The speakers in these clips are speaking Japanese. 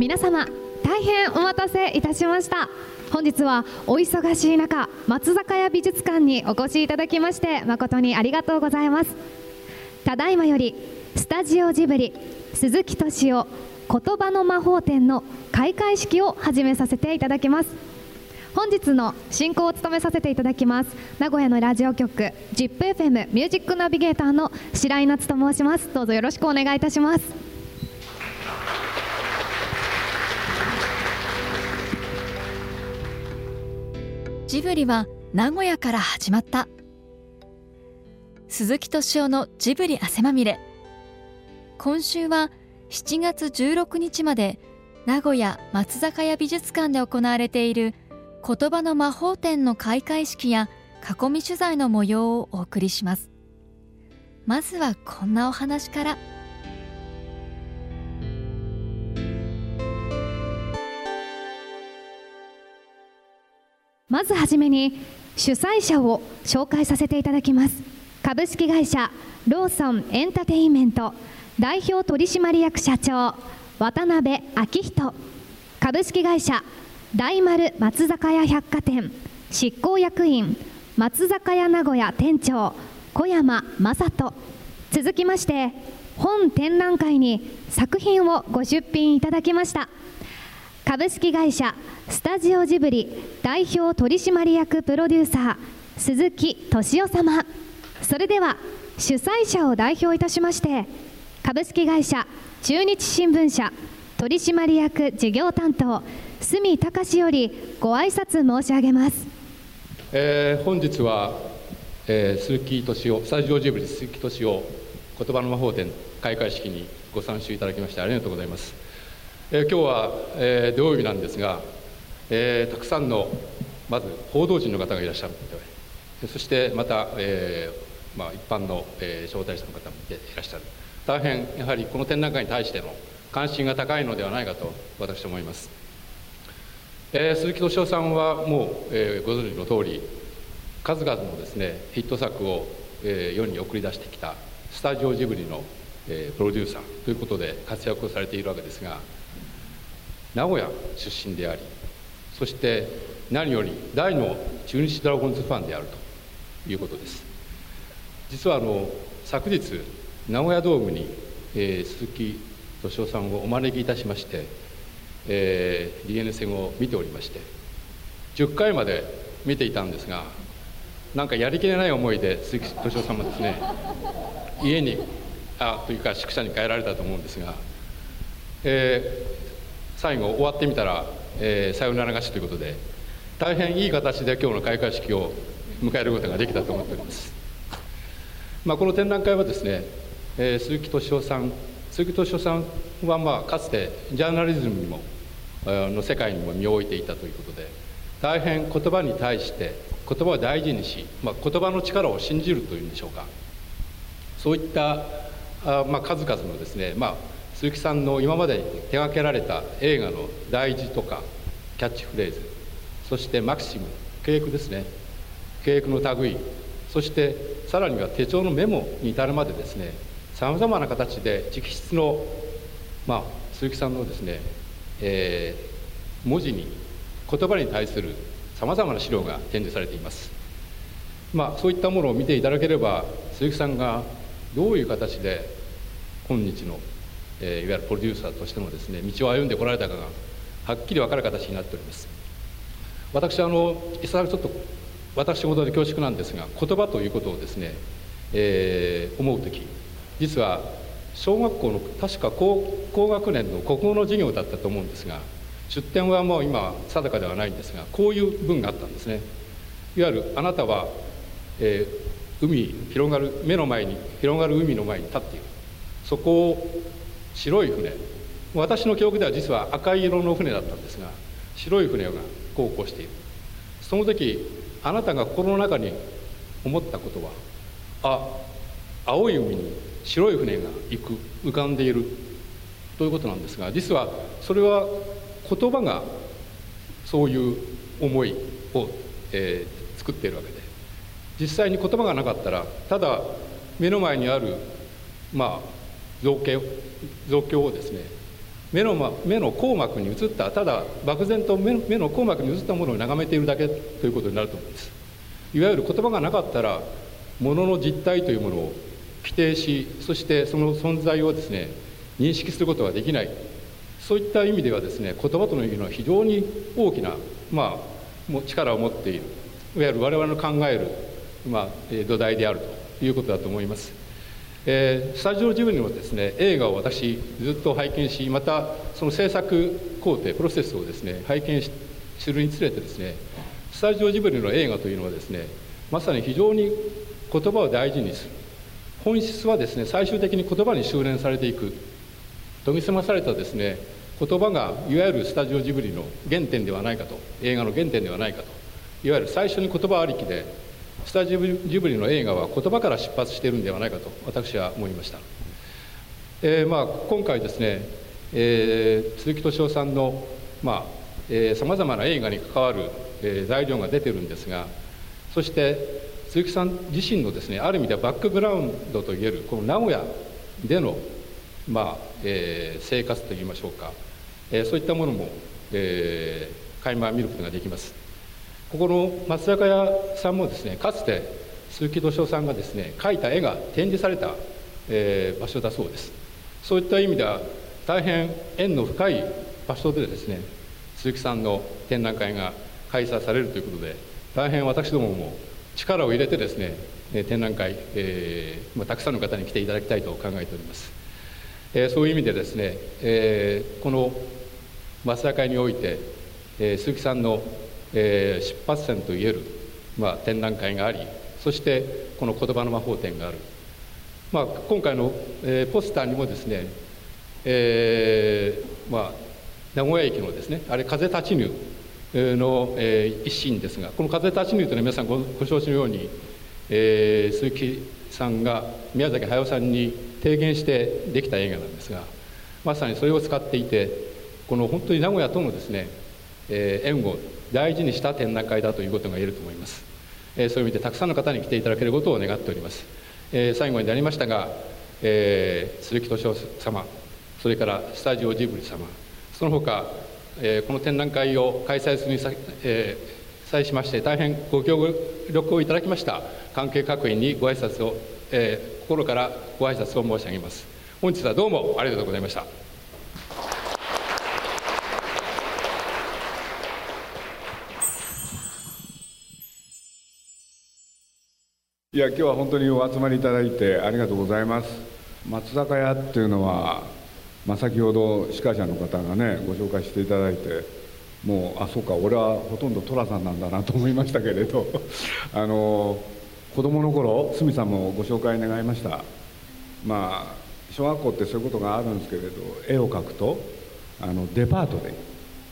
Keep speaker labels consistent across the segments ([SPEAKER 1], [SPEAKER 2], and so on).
[SPEAKER 1] 皆様大変お待たせいたしました。本日はお忙しい中松坂屋美術館にお越しいただきまして誠にありがとうございます。ただいまよりスタジオジブリ鈴木敏夫言葉の魔法展の開会式を始めさせていただきます。本日の進行を務めさせていただきます名古屋のラジオ局 ZIPFM ミュージックナビゲーターの白井夏と申します。どうぞよろしくお願いいたします。
[SPEAKER 2] ジブリは名古屋から始まった。鈴木敏夫のジブリ汗まみれ。今週は7月16日まで名古屋松坂屋美術館で行われている言葉の魔法展の開会式や囲み取材の模様をお送りします。まずはこんなお話から。
[SPEAKER 1] まずはじめに主催者を紹介させていただきます。株式会社ローソンエンタテインメント代表取締役社長渡辺昭人。株式会社大丸松坂屋百貨店。執行役員松坂屋名古屋店長小山正人。続きまして本展覧会に作品をご出品いただきました。株式会社スタジオジブリ代表取締役プロデューサー鈴木敏夫様。それでは主催者を代表いたしまして株式会社中日新聞社取締役事業担当住隆よりご挨拶申し上げます、
[SPEAKER 3] えー、本日は、えー、鈴木敏夫スタジオジブリ鈴木敏夫言葉の魔法展開会式にご参集いただきましてありがとうございます、えー、今日は、え、土曜日なんですが、えー、たくさんのまず報道陣の方がいらっしゃるそしてまた、えーまあ、一般の、えー、招待者の方もいらっしゃる。大変やはりこの展覧会に対しての関心が高いのではないかと私は思います、えー、鈴木敏夫さんはもう、えー、ご存知の通り数々のですねヒット作を、えー、世に送り出してきたスタジオジブリの、えー、プロデューサーということで活躍をされているわけですが名古屋出身でありそして何より大の中日ドラゴンズファンであるということです。実はあの昨日名古屋ドームに、えー、鈴木敏夫さんをお招きいたしまして、えー、DNA 戦を見ておりまして10回まで見ていたんですがなんかやりきれない思いで鈴木敏夫さんもですね家にあというか宿舎に帰られたと思うんですが、えー、最後終わってみたら、えー、さよなら勝ちということで大変いい形で今日の開会式を迎えることができたと思っております、まあ、この展覧会はですね、えー、鈴木敏夫さん鈴木敏夫さんは、まあ、かつてジャーナリズムにもの世界にも身を置いていたということで大変言葉に対して言葉を大事にし、まあ、言葉の力を信じるというんでしょうか。そういったあ、まあ、数々のですね、まあ、鈴木さんの今までに手がけられた映画の大事とかキャッチフレーズそしてマキシム契約ですね。契約の類そしてさらには手帳のメモに至るまでですね。さまざまな形で直筆の、まあ、鈴木さんのですね、えー、文字に言葉に対するさまざまな資料が展示されています、まあ、そういったものを見ていただければ鈴木さんがどういう形で今日の、えー、いわゆるプロデューサーとしてもですね道を歩んでこられたかがはっきり分かる形になっております。私あのいさちょっと私事で恐縮なんですが言葉ということをですね、えー、思う時実は小学校の確か高高学年の国語の授業だったと思うんですが出典はもう今定かではないんですがこういう文があったんですね。いわゆるあなたは、えー、海広がる目の前に広がる海の前に立っている。そこを白い船。私の記憶では実は赤い色の船だったんですが白い船が航行している。その時あなたが心の中に思ったことはあ青い海に白い船が行く浮かんでいるということなんですが実はそれは言葉がそういう思いを、えー、作っているわけで実際に言葉がなかったらただ目の前にあるまあ造形造形をですね目のま目の硬膜に映ったただ漠然と目の硬膜に映ったものを眺めているだけということになると思うんです。いわゆる言葉がなかったらものの実態というものを否定しそしてその存在をですね認識することができない。そういった意味ではですね言葉というのは非常に大きな、まあ、力を持っている。いわゆる我々の考える、まあ、土台であるということだと思います。えー、スタジオジブリのですね映画を私ずっと拝見しまたその制作工程プロセスをですね拝見するにつれてですねスタジオジブリの映画というのはですねまさに非常に言葉を大事にする。本質はですね最終的に言葉に修練されていく。研ぎ澄まされたですね言葉がいわゆるスタジオジブリの原点ではないかと映画の原点ではないかといわゆる最初に言葉ありきでスタジオジブリの映画は言葉から出発しているんではないかと私は思いました、えーまあ、今回ですね、えー、鈴木敏夫さんのさまざ、まな映画に関わる、えー、材料が出てるんですがそして鈴木さん自身のですねある意味ではバックグラウンドといえるこの名古屋での、まあえー、生活といいましょうか、えー、そういったものも、えー、垣間見ることができます。ここの松坂屋さんもですねかつて鈴木敏夫さんがですね描いた絵が展示された、えー、場所だそうです。そういった意味では大変縁の深い場所でですね鈴木さんの展覧会が開催されるということで大変私どもも力を入れてですね展覧会、えーま、たくさんの方に来ていただきたいと考えております、えー、そういう意味でですね、えー、この松坂屋において、えー、鈴木さんのえー、出発点といえる、まあ、展覧会がありそしてこの言葉の魔法展がある、まあ、今回の、えー、ポスターにもですね、えーまあ、名古屋駅のですねあれ風立ちぬの、えー、一シーンですがこの風立ちぬというのは皆さんごご承知のように、えー、鈴木さんが宮崎駿さんに提言してできた映画なんですがまさにそれを使っていてこの本当に名古屋とのですね、えー、縁を大事にした展覧会だということが言えると思います、えー、そういう意味でたくさんの方に来ていただけることを願っております、えー、最後になりましたが、えー、鈴木敏夫様それからスタジオジブリ様その他、えー、この展覧会を開催するにさ、えー、際しまして大変ご協力をいただきました関係各位にご挨拶を、えー、心からご挨拶を申し上げます。本日はどうもありがとうございました。
[SPEAKER 4] いや今日は本当にお集まりいただいてありがとうございます。松坂屋っていうのは、まあ、先ほど司会者の方がねご紹介していただいてもうあそうか俺はほとんど寅さんなんだなと思いましたけれど あの子供の頃鷲見さんもご紹介願いました。まあ小学校ってそういうことがあるんですけれど絵を描くとあのデパートで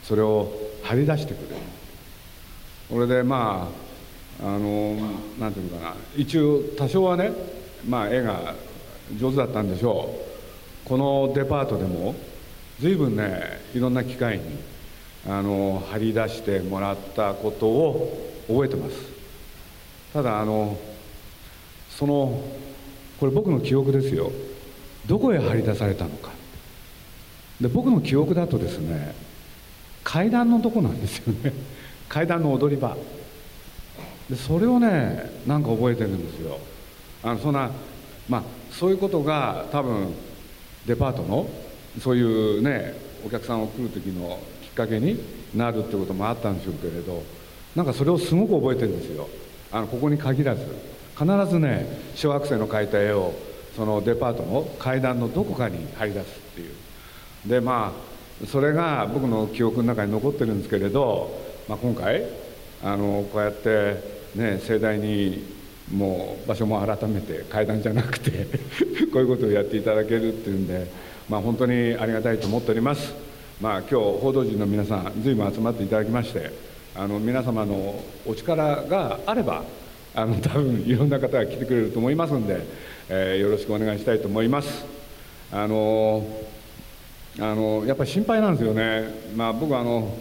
[SPEAKER 4] それを貼り出してくれる。これでまああのなんていうかな。一応多少はねまあ絵が上手だったんでしょう。このデパートでも随分ねいろんな機会にあの張り出してもらったことを覚えてます。ただあのそのこれ僕の記憶ですよ。どこへ張り出されたのか。で僕の記憶だとですね階段のとこなんですよね。階段の踊り場。でそれをねなんか覚えてるんですよ。あのそんなまあそういうことが多分デパートのそういうねお客さんを来る時のきっかけになるってこともあったんでしょうけれどなんかそれをすごく覚えてるんですよ。あのここに限らず。必ずね小学生の描いた絵をそのデパートの階段のどこかに貼り出すっていう。でまあそれが僕の記憶の中に残ってるんですけれど、まあ、今回あのこうやってね、盛大にもう場所も改めて階段じゃなくて こういうことをやっていただけるっていうんで、まあ、本当にありがたいと思っております、まあ、今日報道陣の皆さん随分集まっていただきましてあの皆様のお力があればあの多分いろんな方が来てくれると思いますので、えー、よろしくお願いしたいと思います。あのあのやっぱり心配なんですよね、まあ、僕あの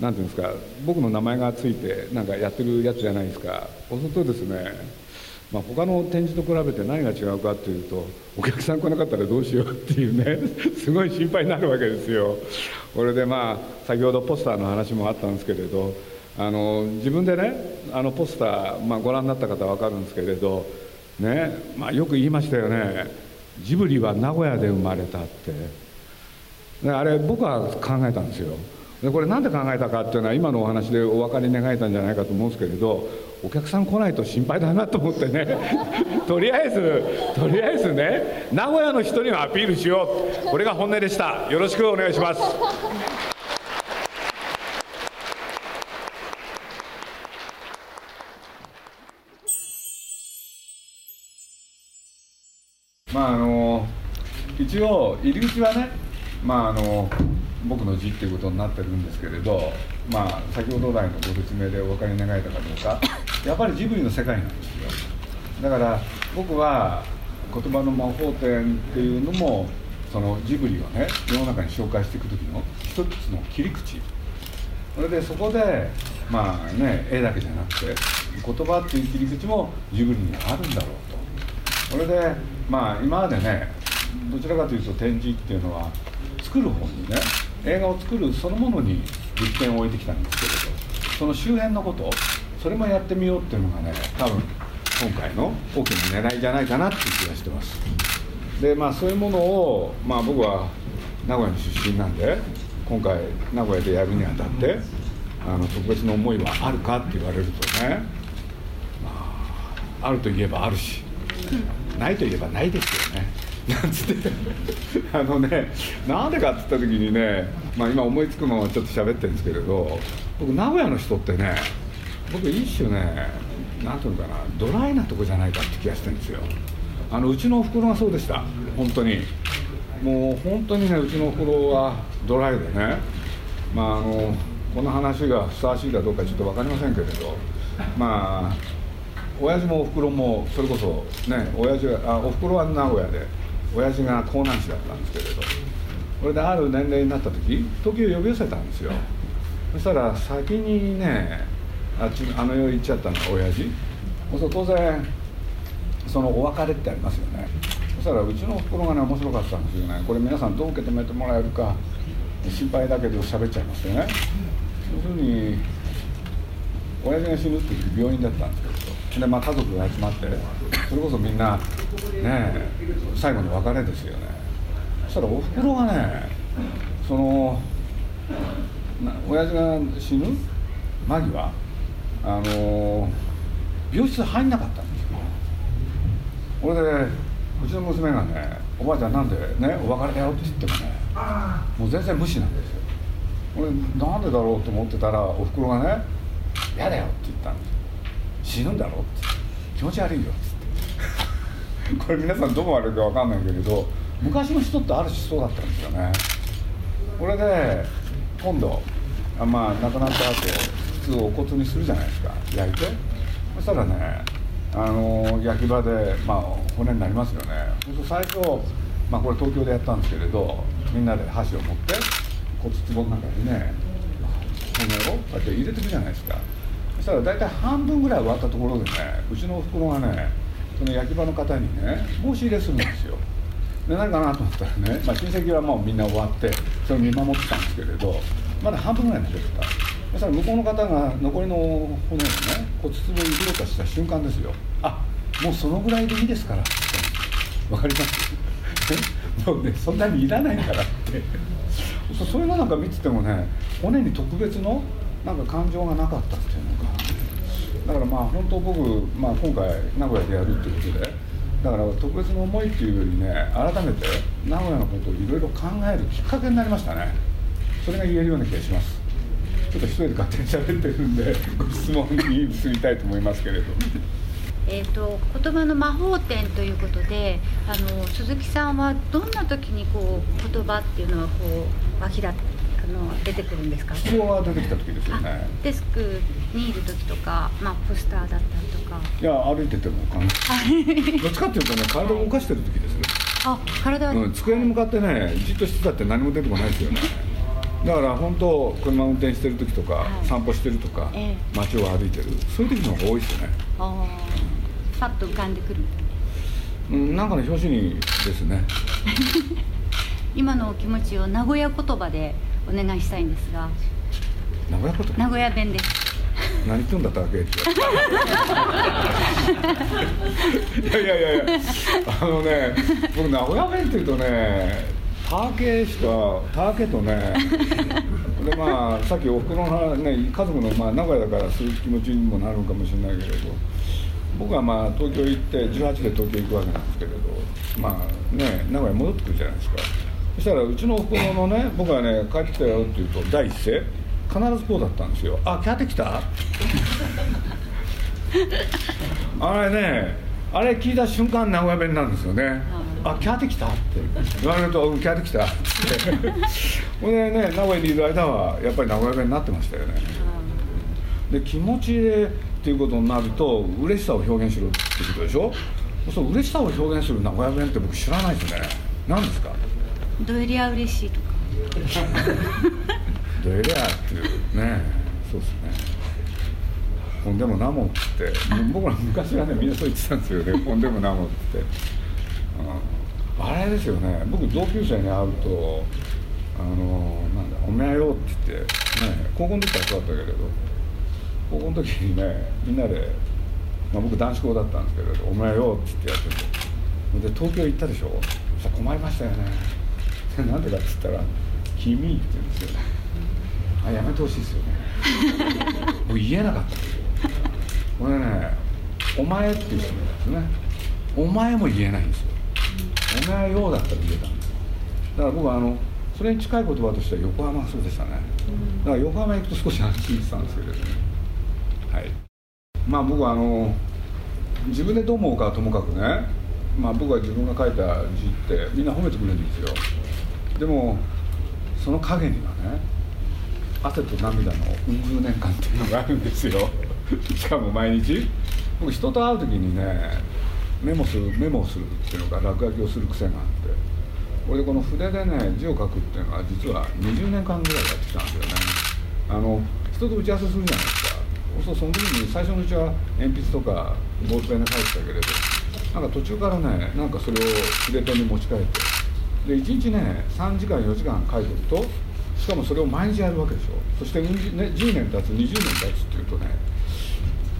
[SPEAKER 4] なんていうんですか僕の名前がついてなんかやってるやつじゃないですか。そうするとですねまあ、他の展示と比べて何が違うかっていうとお客さん来なかったらどうしようっていうね すごい心配になるわけですよ。これでまあ先ほどポスターの話もあったんですけれどあの自分でねあのポスター、まあ、ご覧になった方は分かるんですけれどね、まあ、よく言いましたよね。ジブリは名古屋で生まれたって。あれ僕は考えたんですよ。でこれ何で考えたかっていうのは今のお話でお分かり願えたんじゃないかと思うんですけれどお客さん来ないと心配だなと思ってね。とりあえずとりあえずね名古屋の人にはアピールしよう。これが本音でした。よろしくお願いします。まああの一応入り口はねまああの僕の字っていうことになってるんですけれどまあ先ほど来のご説明でお分かり願えたかどうか。やっぱりジブリの世界なんですよ。だから僕は言葉の魔法展っていうのもそのジブリをね世の中に紹介していく時の一つの切り口。それでそこでまあね絵だけじゃなくて言葉っていう切り口もジブリにあるんだろうと。それでまあ今までねどちらかというと展示っていうのは作る方にね映画を作るそのものに実験を置いてきたんですけれどその周辺のことそれもやってみようっていうのがね多分今回の大きな狙いじゃないかなっていう気がしてます。でまあそういうものを、まあ、僕は名古屋の出身なんで今回名古屋でやるにあたってあの特別な思いはあるかって言われるとね、まあ、あるといえばあるしないといえばないですよね。なんつって。あのねなんでかっつった時にね、まあ、今思いつくままちょっと喋ってるんですけれど僕名古屋の人ってね僕一種ね何ていうのかなドライなとこじゃないかって気がしてるんですよ。あのうちのおふくろがそうでした。本当に。もう本当にねうちのおふくろはドライでね。まああのこの話がふさわしいかどうかちょっと分かりませんけれど。まあ親父もおふくろもそれこそね親父はあおふくろは名古屋で。親父が江南市だったんですけれどそれである年齢になった時東京呼び寄せたんですよ。そしたら先にねあっちあの世行っちゃったのは親父。そう当然そのお別れってありますよね。そしたらうちのおふくろがね面白かったんですよね。これ皆さんどう受け止めてもらえるか。心配だけど喋っちゃいますよね。要するに親父が死ぬっていう病院だったんですけど。で、まあ、家族が集まってそれこそみんなね最後の別れですよね。そしたらおふくろがねその親父が死ぬ間際あの病室入んなかったんですよ。これでうちの娘がね「おばあちゃんなんでねお別れだよ」って言ってもねもう全然無視なんですよ。俺なんでだろうと思ってたらおふくろがね「嫌だよ」って言ったんですよ。死ぬんだろって。気持ち悪いよって。これ皆さんどこまでか分かんないけれど昔の人ってある種そうだったんですよね。これで今度あまあ亡くなった後普通お骨にするじゃないですか。焼いて。そしたらねあの焼き場で、まあ、骨になりますよね。そうすると最初、まあ、これ東京でやったんですけれどみんなで箸を持って骨壺の中にね骨をこうやって入れていくじゃないですか。したら大体半分ぐらい終わったところでねうちのおふくろがねその焼き場の方にね申し入れするんですよ。で何かなと思ったらね、まあ、親戚はもうみんな終わってそれを見守ってたんですけれどまだ半分ぐらい残ってた。そしたら向こうの方が残りの骨をね骨壺に入れようとした瞬間ですよ。あもうそのぐらいでいいですからって。言ったんですわかります？もうねそんなにいらないからって。そそういうのなんか見ててもね骨に特別のなんか感情がなかったっていうのかだからまあ本当僕、まあ、今回名古屋でやるっていうことでだから特別な思いっていうよりね改めて名古屋のことをいろいろ考えるきっかけになりましたね。それが言えるような気がします。ちょっと一人で勝手に喋ってるんでご質問に移りたいと思いますけれど。
[SPEAKER 5] えーと、言葉の魔法展ということであの鈴木さんはどんな時にこう言葉っていうのはこう湧きだあの出てくるんですか？
[SPEAKER 4] ここは出てきた時ですよね。
[SPEAKER 5] デスクにいる時とか、まあ、ポスターだったりとか。
[SPEAKER 4] いや歩いててもかんどっちかっていうとね体を動かしてる時ですよ。
[SPEAKER 5] あ体、
[SPEAKER 4] うん、机に向かってねじっとしてたって何も出てこないですよね。だから本当車運転してる時とか、はい、散歩してるとか、ええ、街を歩いてる。そういう時の方が多いですよね。
[SPEAKER 5] パッと浮かんでくる。
[SPEAKER 4] うんなんかの表紙にですね。
[SPEAKER 5] 今のお気持ちを名古屋言葉でお願いしたいんですが。
[SPEAKER 4] 名古屋こと
[SPEAKER 5] 名古屋弁です。
[SPEAKER 4] 何言ってんだったっけ？いやいやいやいやあのね僕名古屋弁っていうとねターケしかターケとねでまあさっきおふくろのね家族の、まあ、名古屋だからそういう気持ちにもなるかもしれないけれど僕はまあ東京行って18で東京行くわけなんですけれどまあね名古屋戻ってくるじゃないですかそしたらうちのおふくろのね僕はね帰ってきたよって言うと第一声必ずこうだったんですよ「あ帰ってきた? 」あれねあれ聞いた瞬間名古屋弁なんですよね「あキャーテきた?」って。言われると「キャーテきた?」って。ほんでね名古屋にいる間はやっぱり名古屋弁になってましたよね。で気持ちでっていうことになると嬉しさを表現しろってことでしょ？そう嬉しさを表現する名古屋弁って僕知らないですね。何ですか？
[SPEAKER 5] どえりゃ嬉しいとか。
[SPEAKER 4] どえりゃっていうねそうですね。ほんでもなもって僕ら昔はねみんなそう言ってたんですよね。ほんでもなもって、うん、あれですよね。僕同級生に会うと「あのなんだおめえよ」って言って、ね、高校の時からそうだったけれど高校の時にねみんなで、まあ、僕男子校だったんですけれど「おめえよ」って言ってやっててで東京行ったでしょ？そしたら困りましたよね。なんでかっつったら「君」って言うんですよ。あやめてほしいですよね。僕言えなかった。んですよこれね「お前」っていう人なんですね。お前も言えないんですよ。お前ようだったら言えたんですだから僕はあのそれに近い言葉としては横浜がそうでしたね。だから横浜行くと少し安心してたんですけれどね。はい。まあ僕はあの自分でどう思うかはともかくね。まあ僕は自分が書いた字ってみんな褒めてくれるんですよでもその陰にはね汗と涙のうん年間っていうのがあるんですよ。しかも毎日。僕人と会う時にねメモするメモするっていうのか落書きをする癖があって。これでこの筆でね字を書くっていうのは実は20年間ぐらいやってきたんですよね。あの人と打ち合わせするじゃないですか。そうその時に最初のうちは鉛筆とかボールペンで書いてたけれどなんか途中からねなんかそれを筆ペンに持ち替えてで1日ね3時間4時間書いてるとしかもそれを毎日やるわけでしょ。そして、ね、10年経つ20年経つっていうとね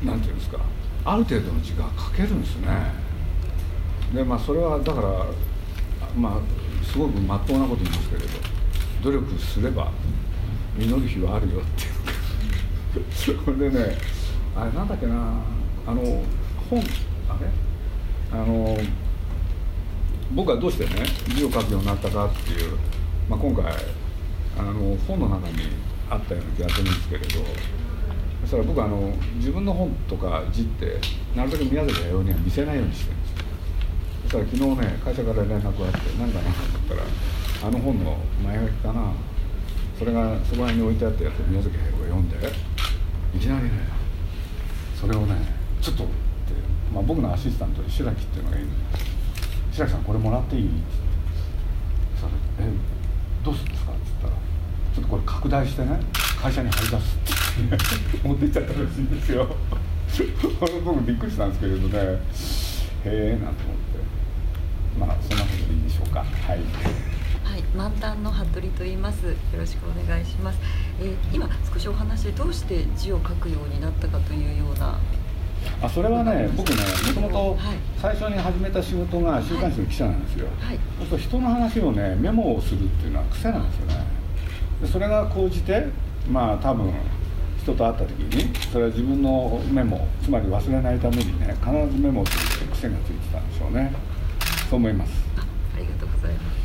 [SPEAKER 4] なんていうんですかある程度の字が書けるんですね。でまあそれはだからまあすごくまっとうなこと言いますけれど努力すれば実る日はあるよっていうそれ でねあれなんだっけなあの本あれ？あの僕はどうしてね字を書くようになったかっていう、まあ、今回あの本の中にあったような気がするんですけれどそしたら僕あの自分の本とか字ってなるべく宮崎駿には見せないようにしてるんですよ。そしたら昨日ね会社から連絡があって何かなと思ったらあの本の前書きかな。それがそこら辺に置いてあったやつを宮崎駿が読んでいきなりねそれをねちょっとって、まあ、僕のアシスタントに白木っていうのがいるんです白木さんこれもらっていい?」って言って「えどうするんですか?」って言ったら「ちょっとこれ拡大してね会社に貼り出す」って持ってっちゃったらしいんですよ 僕びっくりしたんですけれどねへえなんて思ってまあそんなことでいいでしょうかはい。
[SPEAKER 6] はい、満タンの服部と言います。よろしくお願いします。えー今少しお話どうして字を書くようになったかというような。
[SPEAKER 4] あそれはね僕ねもともと
[SPEAKER 6] はい。
[SPEAKER 4] 最初に始めた仕事が週刊誌の記者なんですよ、
[SPEAKER 6] はい。
[SPEAKER 4] そうすると人の話をねメモをするっていうのは癖なんですよね。でそれが高じてまあ多分人と会った時にそれは自分のメモつまり忘れないためにね必ずメモをするって癖がついてたんでしょうね。そう思います。
[SPEAKER 6] あ、ありがとうございます。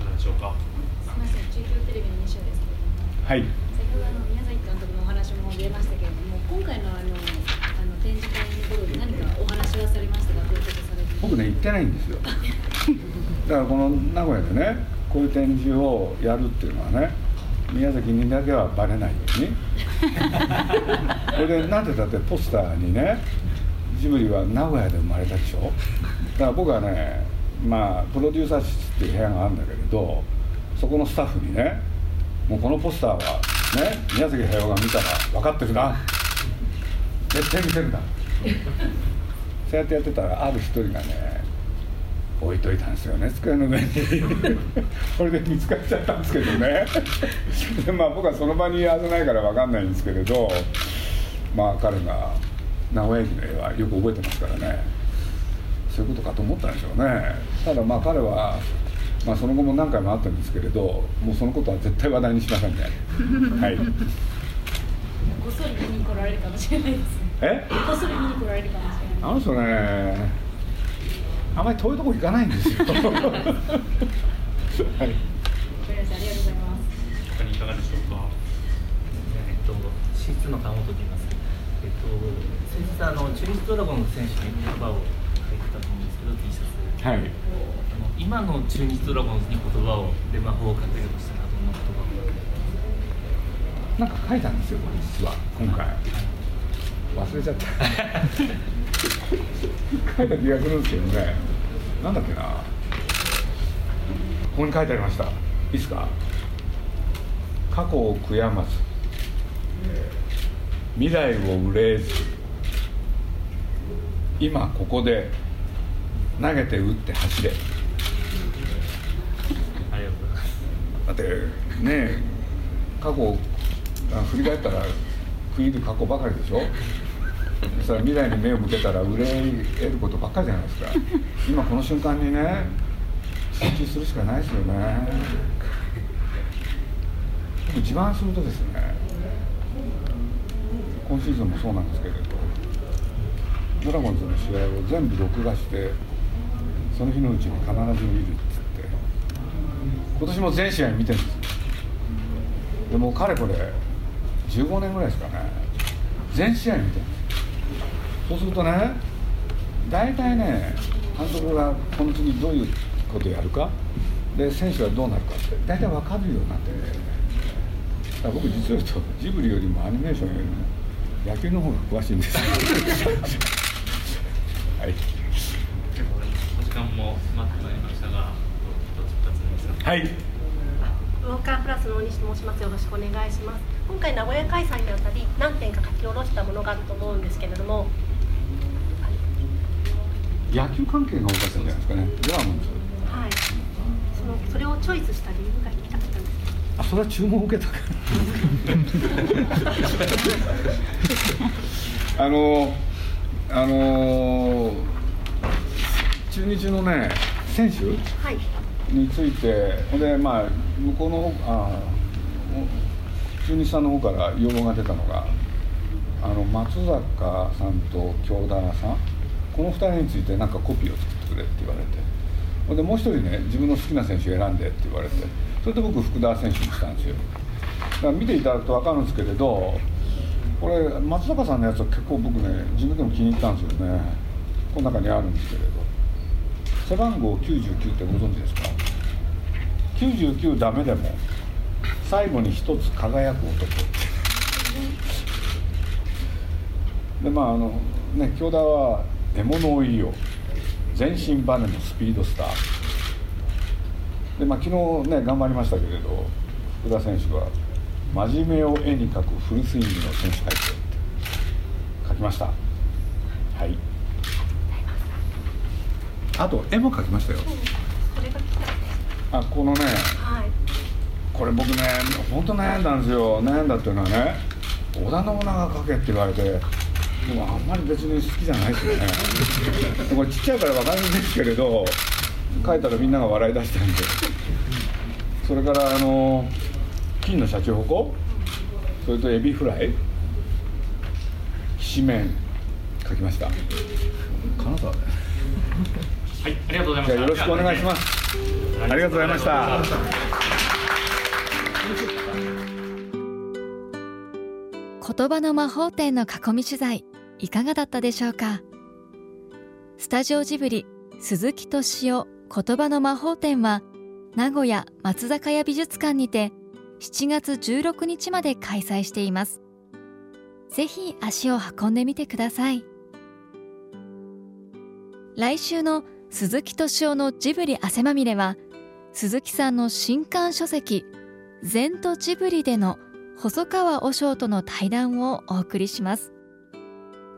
[SPEAKER 7] 何でしょうか？
[SPEAKER 8] すみません、中京テレビの西尾ですけれども、
[SPEAKER 4] はい
[SPEAKER 8] 先ほどあの宮崎監督のお話も出ましたけれども、今回のあのあの展示会の頃で何かお話はされましたか、どういうことされて
[SPEAKER 4] 僕ね行ってないんですよ。だからこの名古屋でねこういう展示をやるっていうのはね宮崎にだけはバレないように。これでなんてだってポスターにねジブリは名古屋で生まれたでしょ？だから僕はねまあプロデューサー室っていう部屋があるんだけれどそこのスタッフにねもうこのポスターはね宮崎駿が見たら分かってるな絶対見てるんだそうやってやってたらある一人がね置いといたんですよね机の上に。これで見つかっちゃったんですけどね。で まあ僕はその場にいないから分かんないんですけれどまあ彼が名古屋駅の絵はよく覚えてますからね。そういうことかと思ったんでしょうね。ただまあ彼は、まあ、その後も何回もあったんですけれどもうそのことは絶対話題にしませんね。はい。
[SPEAKER 8] こそり見に来られるかもしれないですね。
[SPEAKER 4] え？
[SPEAKER 8] こっそり見に来られ？るかもしれない
[SPEAKER 4] あの人ねあまり遠いとこ行かないんですよ はい
[SPEAKER 8] ありがとうございます
[SPEAKER 7] 他にいかがでしょうか。えっと、シーツの川本と言います。えっと、先日あの中日ドラゴンの選手に言葉を書いてたと思うんですけど、T シャツ。
[SPEAKER 4] はい
[SPEAKER 7] あの今の中日ドラゴンズに言葉をで魔法をかけるとしたらどんな言葉を
[SPEAKER 4] なんか書いたんですよ実は今回忘れちゃった。書いた気がするんですけどね。なんだっけな。ここに書いてありました。いいですか。過去を悔やまず未来を憂えず。今ここで。投げて打って走れ。
[SPEAKER 7] ありがとうございます。
[SPEAKER 4] だってね過去あ振り返ったら悔いる過去ばかりでしょそしたら未来に目を向けたら憂え得ることばっかりじゃないですか。今この瞬間にね集中するしかないですよね。僕自慢するとですね今シーズンもそうなんですけれどドラゴンズの試合を全部録画してその日のうちに必ず見るって言って今年も全試合見てるんですでもうかれこれ15年ぐらいですかね。全試合見てるんですそうするとね大体ね監督がこの次どういうことやるかで選手はどうなるかって大体分かるようになってねだから僕実を言うとジブリよりもアニメーションよりも野球の方が詳しいんです はい
[SPEAKER 7] お時間も迫ってまいりましたが、一つ二つ皆さん。
[SPEAKER 4] はい
[SPEAKER 9] ウォーカープラスの大西と申します。よろしくお願いします。今回名古屋開催にあたり何点か書き下ろしたものがあると思うんですけれども、
[SPEAKER 4] 野球関係が多かったんじゃないですかねドラゴンズ
[SPEAKER 9] はい。そのそれをチョイスした理由が聞きたかったんです。
[SPEAKER 4] あそれは注文を受けたから あのあの中日のね選手
[SPEAKER 9] はい。
[SPEAKER 4] についてほんでまあ向こうのあ中日さんの方から要望が出たのがあの松坂さんと京田さんこの2人についてなんかコピーを作ってくれって言われて。でもう一人ね自分の好きな選手を選んでって言われて。それで僕福田選手にしたんですよ。だから見ていただくと分かるんですけれどこれ松坂さんのやつは結構僕ね自分でも気に入ったんですよね。この中にあるんですけれど。背番号99ってご存知ですか？99ダメでも最後に一つ輝く男。でまああのね京田は獲物を言いよ。全身バネのスピードスター。でまあ昨日ね頑張りましたけれど福田選手は真面目を絵に描くフルスイングの選手書いてって書きました。はい。あと絵も描きましたよ。あこのね
[SPEAKER 9] はい。
[SPEAKER 4] これ僕ね本当悩んだんですよ。悩んだっていうのはね織田信長描けって言われてでもあんまり別に好きじゃないですよね。これちっちゃいから分かるんですけれど書いたらみんなが笑い出したんで。それからあの金のシャチホコそれとエビフライきしめん書きました。金沢で
[SPEAKER 7] はい、ありがとうございました。
[SPEAKER 4] じゃあよろしくお願いします。ありがとうございました。
[SPEAKER 2] 言葉の魔法店の囲み取材いかがだったでしょうか？スタジオジブリ鈴木敏夫言葉の魔法店は名古屋松坂屋美術館にて7月16日まで開催しています。ぜひ足を運んでみてください。来週の鈴木敏夫のジブリ汗まみれは鈴木さんの新刊書籍「禅とジブリ」での細川和尚との対談をお送りします。